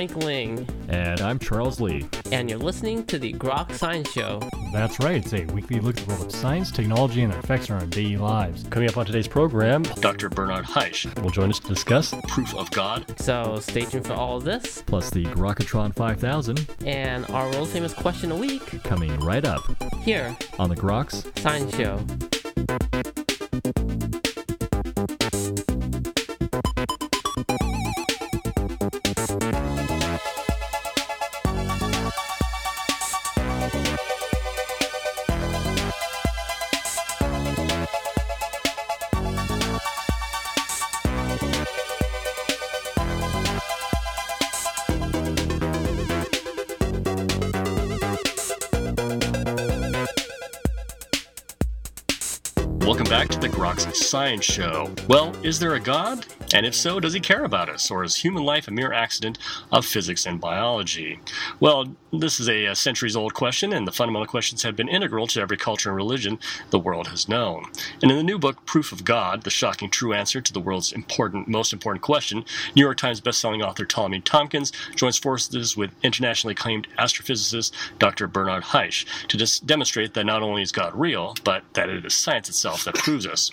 Frank Ling. And I'm Charles Lee. And you're listening to the Grok Science Show. That's right, it's a weekly look at the world of science, technology, and their effects on our daily lives. Coming up on today's program, Dr. Bernard Haisch will join us to discuss proof of God. So stay tuned for all of this. Plus the Grokatron 5000. And our world famous question a week. Coming right up. Here. On the Groks Science Show. Back to the Groks Science Show. Well, is there a God? And if so, does he care about us? Or is human life a mere accident of physics and biology? Well, this is a, centuries old question, and the fundamental questions have been integral to every culture and religion the world has known. And in the new book, Proof of God, the shocking true answer to the world's important, most important question, New York Times bestselling author Ptolemy Tompkins joins forces with internationally acclaimed astrophysicist Dr. Bernard Haisch to dis- demonstrate that not only is God real, but that it is science itself that proves us.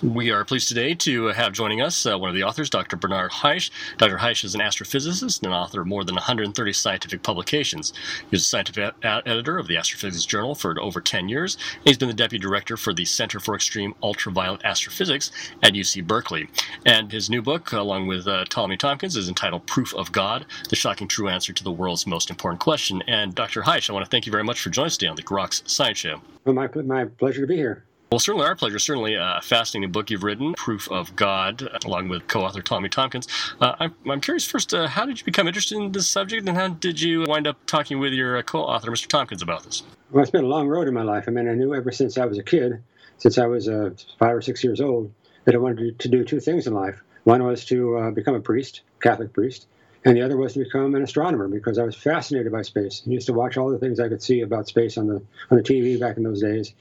We are pleased today to have joining us uh, one of the authors, Dr. Bernard Haisch. Dr. Haisch is an astrophysicist and an author of more than 130 scientific publications. He was a scientific editor of the Astrophysics Journal for over 10 years. he's been the deputy director for the Center for Extreme Ultraviolet Astrophysics at UC Berkeley. And his new book, along with uh, Ptolemy Tompkins, is entitled Proof of God, the shocking true answer to the world's most important question. And Dr. Haisch, I want to thank you very much for joining us today on the Groks Science Show. Well, my, my pleasure to be here. Well, certainly our pleasure. Certainly a fascinating book you've written, Proof of God, along with co-author Tommy Tompkins. Uh, I'm, I'm curious first, uh, how did you become interested in this subject and how did you wind up talking with your uh, co-author, Mr. Tompkins, about this? Well, it's been a long road in my life. I mean, I knew ever since I was a kid, since I was uh, five or six years old, that I wanted to do two things in life. One was to uh, become a priest, Catholic priest, and the other was to become an astronomer because I was fascinated by space. I used to watch all the things I could see about space on the on the TV back in those days,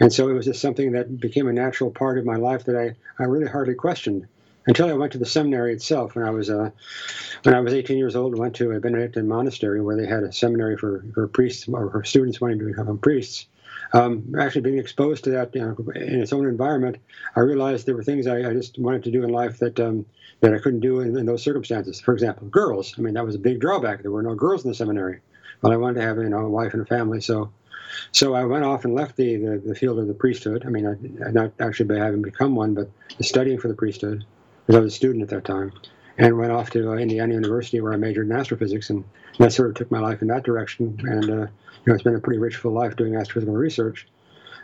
and so it was just something that became a natural part of my life that I, I really hardly questioned until I went to the seminary itself when I was uh, when I was 18 years old. I went to a Benedictine monastery where they had a seminary for, for priests or for students wanting to become priests. Um, actually, being exposed to that you know, in its own environment, I realized there were things I, I just wanted to do in life that um, that I couldn't do in, in, those circumstances. For example, girls. I mean, that was a big drawback. There were no girls in the seminary. but I wanted to have you know a wife and a family, so so I went off and left the, the, the field of the priesthood. I mean, I, not actually by having become one, but studying for the priesthood because I was a student at that time, and went off to uh, Indiana University where I majored in astrophysics, and that sort of took my life in that direction. And uh, you know, it's been a pretty rich full life doing astrophysical research.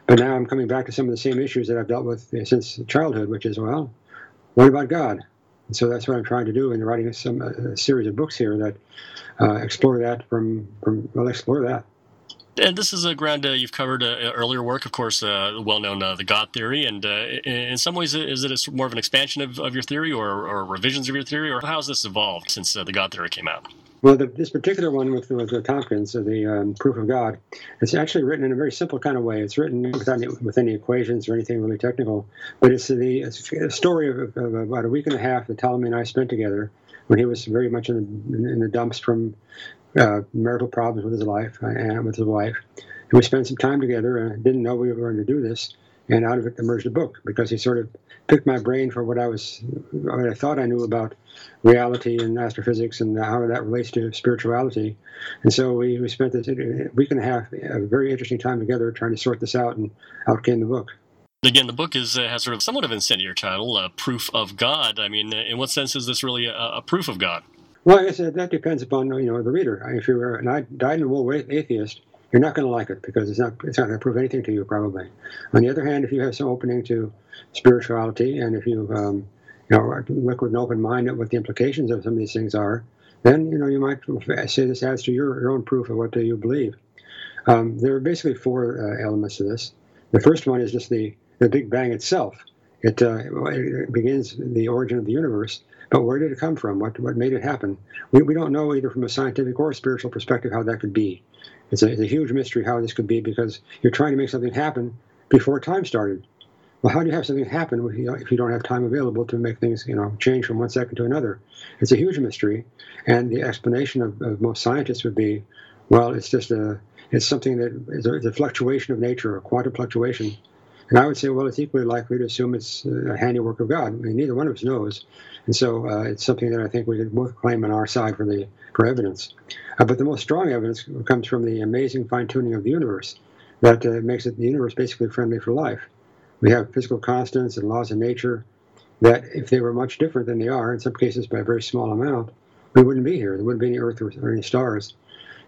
But now I'm coming back to some of the same issues that I've dealt with since childhood, which is well, what about God? And so that's what I'm trying to do in writing some a series of books here that uh, explore that from from well explore that. And this is a ground uh, you've covered uh, earlier work, of course, uh, well-known uh, the God theory, and uh, in some ways, is it a, more of an expansion of, of your theory, or, or, revisions of your theory, or how has this evolved since uh, the God theory came out? Well, the, this particular one with, with the Tompkins, the um, proof of God, it's actually written in a very simple kind of way. It's written without any, with any equations or anything really technical, but it's the it's a story of, of, about a week and a half that Ptolemy and I spent together when he was very much in the, in the dumps from uh, marital problems with his life and with his wife. And we spent some time together and didn't know we were going to do this. And out of it emerged a book because he sort of picked my brain for what I was, what I thought I knew about reality and astrophysics and how that relates to spirituality. And so we, we spent this week and a half, a very interesting time together trying to sort this out, and out came the book. Again, the book is uh, has sort of somewhat of an incendiary title, uh, "Proof of God." I mean, in what sense is this really a, a proof of God? Well, I guess that depends upon you know the reader. If you're an dyed-in-the-wool atheist, you're not going to like it because it's not it's not going to prove anything to you probably. On the other hand, if you have some opening to spirituality and if you um, you know look with an open mind at what the implications of some of these things are, then you know you might say this adds to your, your own proof of what you believe. Um, there are basically four uh, elements to this. The first one is just the the Big Bang itself. It, uh, it begins the origin of the universe but where did it come from? What, what made it happen? We, we don't know either from a scientific or a spiritual perspective how that could be. It's a, it's a huge mystery how this could be because you're trying to make something happen before time started. well, how do you have something happen if you, if you don't have time available to make things, you know, change from one second to another? It's a huge mystery, and the explanation of, of most scientists would be, well, it's just a, it's something that is a, a fluctuation of nature, a quantum fluctuation. And I would say, well, it's equally likely to assume it's a handiwork of God. I mean, neither one of us knows, and so uh, it's something that I think we could both claim on our side for the for evidence. Uh, but the most strong evidence comes from the amazing fine tuning of the universe that uh, makes it the universe basically friendly for life. We have physical constants and laws of nature that, if they were much different than they are, in some cases by a very small amount, we wouldn't be here. There wouldn't be any Earth or any stars.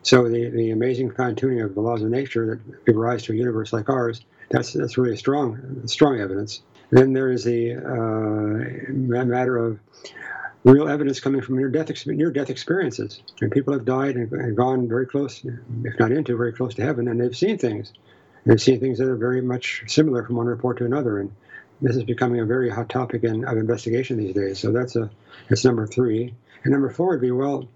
So the, the amazing fine tuning of the laws of nature that give rise to a universe like ours, that's that's really strong strong evidence. Then there is the uh, matter of real evidence coming from near death near death experiences. And people have died and, gone very close, if not into, very close to heaven, and they've seen things. They've seen things that are very much similar from one report to another, and this is becoming a very hot topic in, of investigation these days. So that's a that's number three. And number four would be well,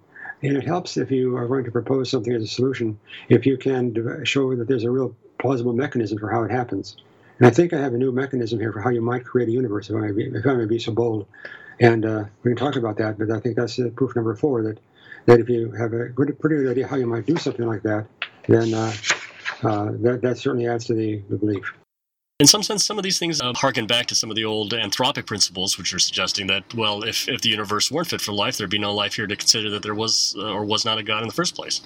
and it helps if you are going to propose something as a solution if you can show that there's a real plausible mechanism for how it happens. And I think I have a new mechanism here for how you might create a universe, if I may be, if I may be so bold. And uh, we can talk about that, but I think that's uh, proof number four that, that if you have a good, pretty good idea how you might do something like that, then uh, uh, that, that certainly adds to the, the belief. In some sense, some of these things uh, harken back to some of the old anthropic principles, which are suggesting that, well, if, if the universe weren't fit for life, there'd be no life here to consider that there was uh, or was not a God in the first place.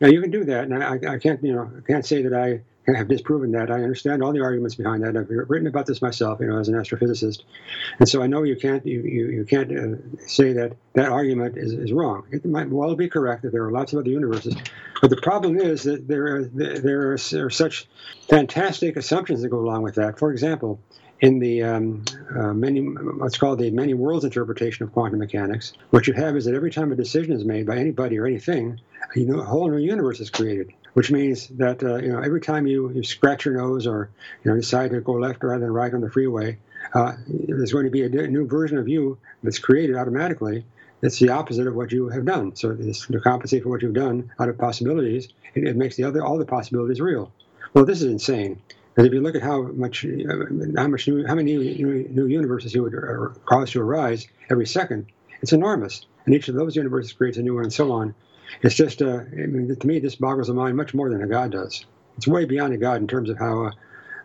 Now you can do that, and I, I can't, you know, I can't say that I have disproven that. I understand all the arguments behind that. I've written about this myself, you know, as an astrophysicist, and so I know you can't you you, you can't uh, say that that argument is, is wrong. It might well be correct that there are lots of other universes, but the problem is that there are there are, there are such fantastic assumptions that go along with that. For example, in the um, uh, many what's called the many worlds interpretation of quantum mechanics, what you have is that every time a decision is made by anybody or anything, a whole new universe is created which means that uh, you know every time you, you scratch your nose or you know decide to go left rather than right on the freeway, uh, there's going to be a new version of you that's created automatically. That's the opposite of what you have done. So it's to compensate for what you've done out of possibilities, it, it makes the other all the possibilities real. Well, this is insane. Because if you look at how much, uh, how much new, how many new, new universes you would uh, cause to arise every second, it's enormous. And each of those universes creates a new one, and so on. It's just, uh, I mean, to me, this boggles the mind much more than a God does. It's way beyond a God in terms of how, uh,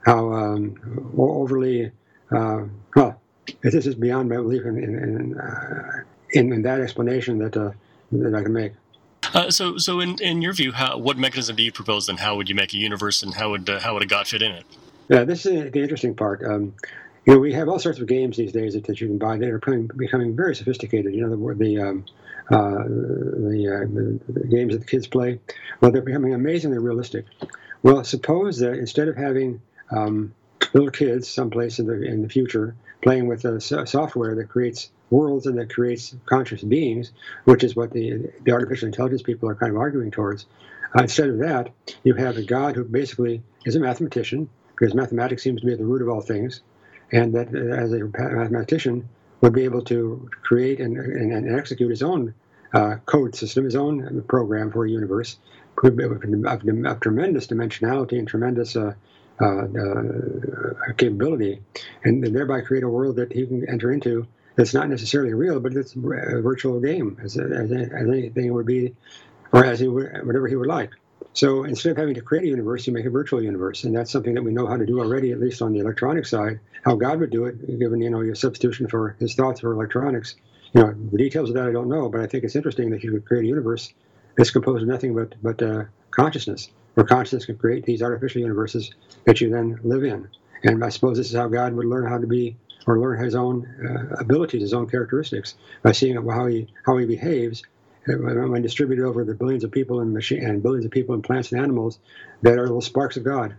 how um, overly, uh, well, this is beyond my belief in, in, in, uh, in, in that explanation that, uh, that I can make. Uh, so, so in, in your view, how, what mechanism do you propose, and how would you make a universe, and how would how would a God fit in it? Yeah, this is the interesting part. Um, you know, we have all sorts of games these days that, that you can buy that are becoming, becoming very sophisticated. You know, the, the um, uh, the, uh, the, games that the kids play, well, they're becoming amazingly realistic. Well, suppose that instead of having um, little kids someplace in the in the future playing with a software that creates worlds and that creates conscious beings, which is what the the artificial intelligence people are kind of arguing towards. Uh, instead of that, you have a God who basically is a mathematician, because mathematics seems to be at the root of all things, and that uh, as a mathematician would be able to create and, and, and execute his own uh, code system, his own program for a universe of, of tremendous dimensionality and tremendous uh, uh, uh, capability, and, thereby create a world that he can enter into that's not necessarily real, but it's a virtual game, as, as, as anything would be, or as he would, whatever he would like. So instead of having to create a universe, you make a virtual universe, and that's something that we know how to do already, at least on the electronic side. How God would do it, given you know your substitution for His thoughts for electronics. You know the details of that I don't know, but I think it's interesting that He would create a universe that's composed of nothing but but uh, consciousness, where consciousness can create these artificial universes that you then live in. And I suppose this is how God would learn how to be or learn his own uh, abilities, his own characteristics, by seeing how he how he behaves when distributed over the billions of people and machine and billions of people and plants and animals that are little sparks of God.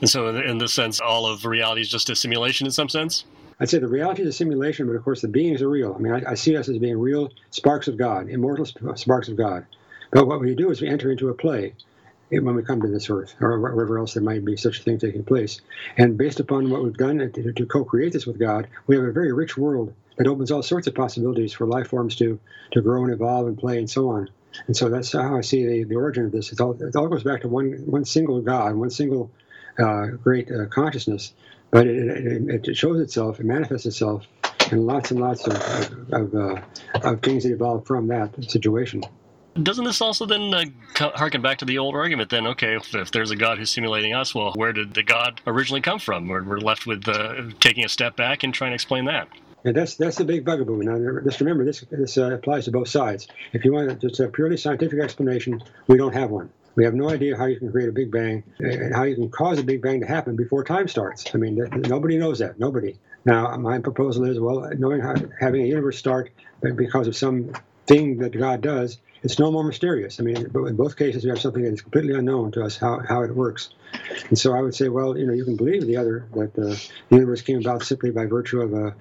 And so, in this sense, all of reality is just a simulation in some sense. I'd say the reality is a simulation, but of course the beings are real. I mean, I, I see us as being real sparks of God, immortal sparks of God. But what we do is we enter into a play when we come to this earth or wherever else there might be such a thing taking place. And based upon what we've done to, to co-create this with God, we have a very rich world that opens all sorts of possibilities for life forms to to grow and evolve and play and so on. And so that's how I see the, the origin of this. It all, it all goes back to one one single God, one single uh, great uh, consciousness, but it, it, it, shows itself, it manifests itself in lots and lots of, of, of, uh, of things that evolve from that situation. Doesn't this also then uh, harken back to the old argument? Then, okay, if, if, there's a God who's simulating us, well, where did the God originally come from? We're, we're left with uh, taking a step back and trying to explain that. Yeah, that's that's the big bugaboo. Now, just remember, this this uh, applies to both sides. If you want just a purely scientific explanation, we don't have one. We have no idea how you can create a Big Bang and how you can cause a Big Bang to happen before time starts. I mean, nobody knows that. Nobody. Now, my proposal is well, knowing how having a universe start because of some thing that God does, it's no more mysterious. I mean, but in both cases, we have something that is completely unknown to us how, how it works. And so I would say, well, you know, you can believe the other that uh, the universe came about simply by virtue of a,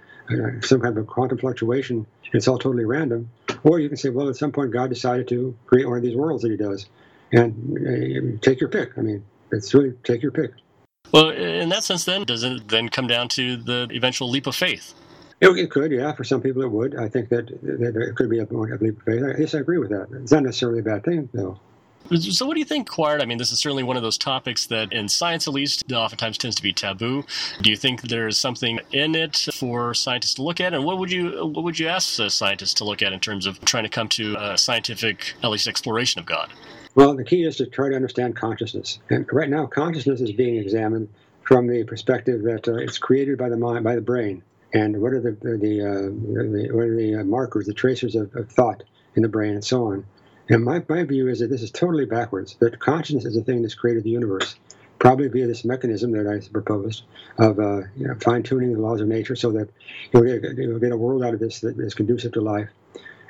some kind of a quantum fluctuation. It's all totally random. Or you can say, well, at some point, God decided to create one of these worlds that He does, and uh, take your pick. I mean, it's really take your pick. Well, in that sense, then, does it then come down to the eventual leap of faith? It, it could, yeah. For some people, it would. I think that, that it could be a, a leap of faith. I guess I agree with that. It's not necessarily a bad thing, though. So, what do you think, Quard? I mean, this is certainly one of those topics that, in science at least, oftentimes tends to be taboo. Do you think there's something in it for scientists to look at, and what would you what would you ask scientists to look at in terms of trying to come to a scientific, at least, exploration of God? Well, the key is to try to understand consciousness, and right now, consciousness is being examined from the perspective that uh, it's created by the mind, by the brain, and what are the the, the, uh, what are the uh, markers, the tracers of, of thought in the brain, and so on. And my, my view is that this is totally backwards, that consciousness is the thing that's created the universe, probably via this mechanism that I proposed of uh, you know, fine tuning the laws of nature so that you'll get, you'll get a world out of this that is conducive to life.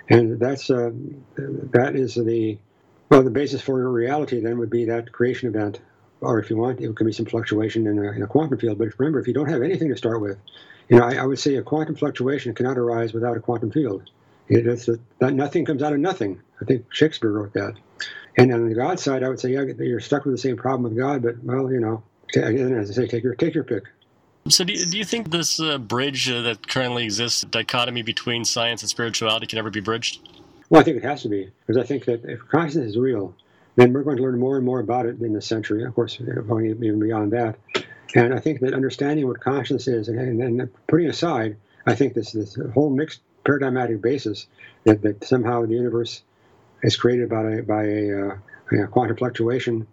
And that's uh, that is the well the basis for your reality then would be that creation event, or if you want, it could be some fluctuation in a, in a quantum field. But remember, if you don't have anything to start with, you know I, I would say a quantum fluctuation cannot arise without a quantum field. It is that nothing comes out of nothing. I think Shakespeare wrote that. And on the God side, I would say, yeah, you're stuck with the same problem with God, but well, you know, again, as I say, take your take your pick. So, do you, do you think this uh, bridge uh, that currently exists, dichotomy between science and spirituality, can ever be bridged? Well, I think it has to be, because I think that if consciousness is real, then we're going to learn more and more about it in this century. Of course, going even beyond that. And I think that understanding what consciousness is, and, and putting aside, I think this this whole mixed paradigmatic basis that, that somehow the universe is created by a, by a, uh, a quantum fluctuation.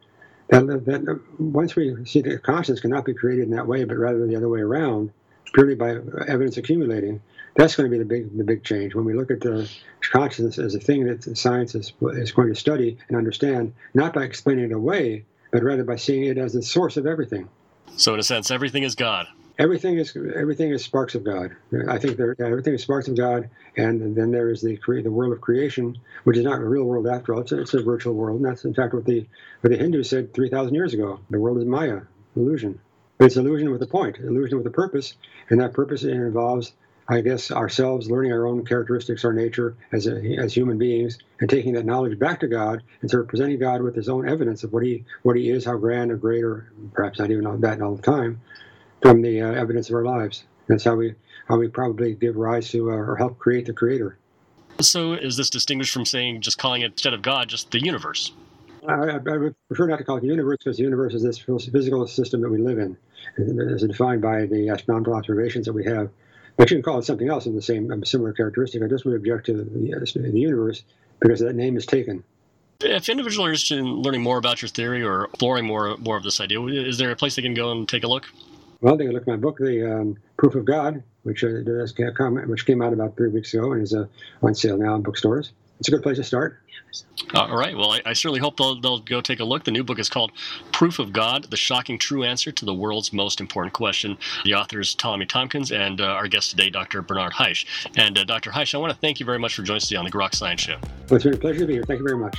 That, that once we see that consciousness cannot be created in that way, but rather the other way around, purely by evidence accumulating, that's going to be the big the big change. When we look at the consciousness as a thing that science is, is going to study and understand, not by explaining it away, but rather by seeing it as the source of everything. So, in a sense, everything is God everything is everything is sparks of God. I think there, everything is sparks of God, and then there is the the world of creation, which is not a real world after all. It's a, it's a virtual world, and that's in fact what the what the Hindus said three thousand years ago. The world is Maya, illusion. It's illusion with a point, illusion with a purpose, and that purpose involves, I guess, ourselves learning our own characteristics, our nature as a, as human beings, and taking that knowledge back to God, and sort of presenting God with His own evidence of what He what He is, how grand or great, or perhaps not even that all the time from the uh, evidence of our lives. That's how we how we probably give rise to uh, or help create the Creator. So, is this distinguished from saying just calling it instead of God, just the universe? I, I, would prefer not to call it the universe because the universe is this physical system that we live in, as defined by the astronomical observations that we have. But you can call it something else in the same similar characteristic. I just would object to the, the universe because that name is taken. If individuals are interested in learning more about your theory or exploring more more of this idea, is there a place they can go and take a look? Well, they can look at my book, The um, Proof of God, which uh, which came out about three weeks ago and is uh, on sale now in bookstores. It's a good place to start. All right. Well, I, I certainly hope they'll, they'll go take a look. The new book is called Proof of God The Shocking True Answer to the World's Most Important Question. The author is Ptolemy Tompkins, and uh, our guest today, Dr. Bernard Haisch. And uh, Dr. Haisch, I want to thank you very much for joining us today on the Grok Science Show. Well, it's been a pleasure to be here. Thank you very much.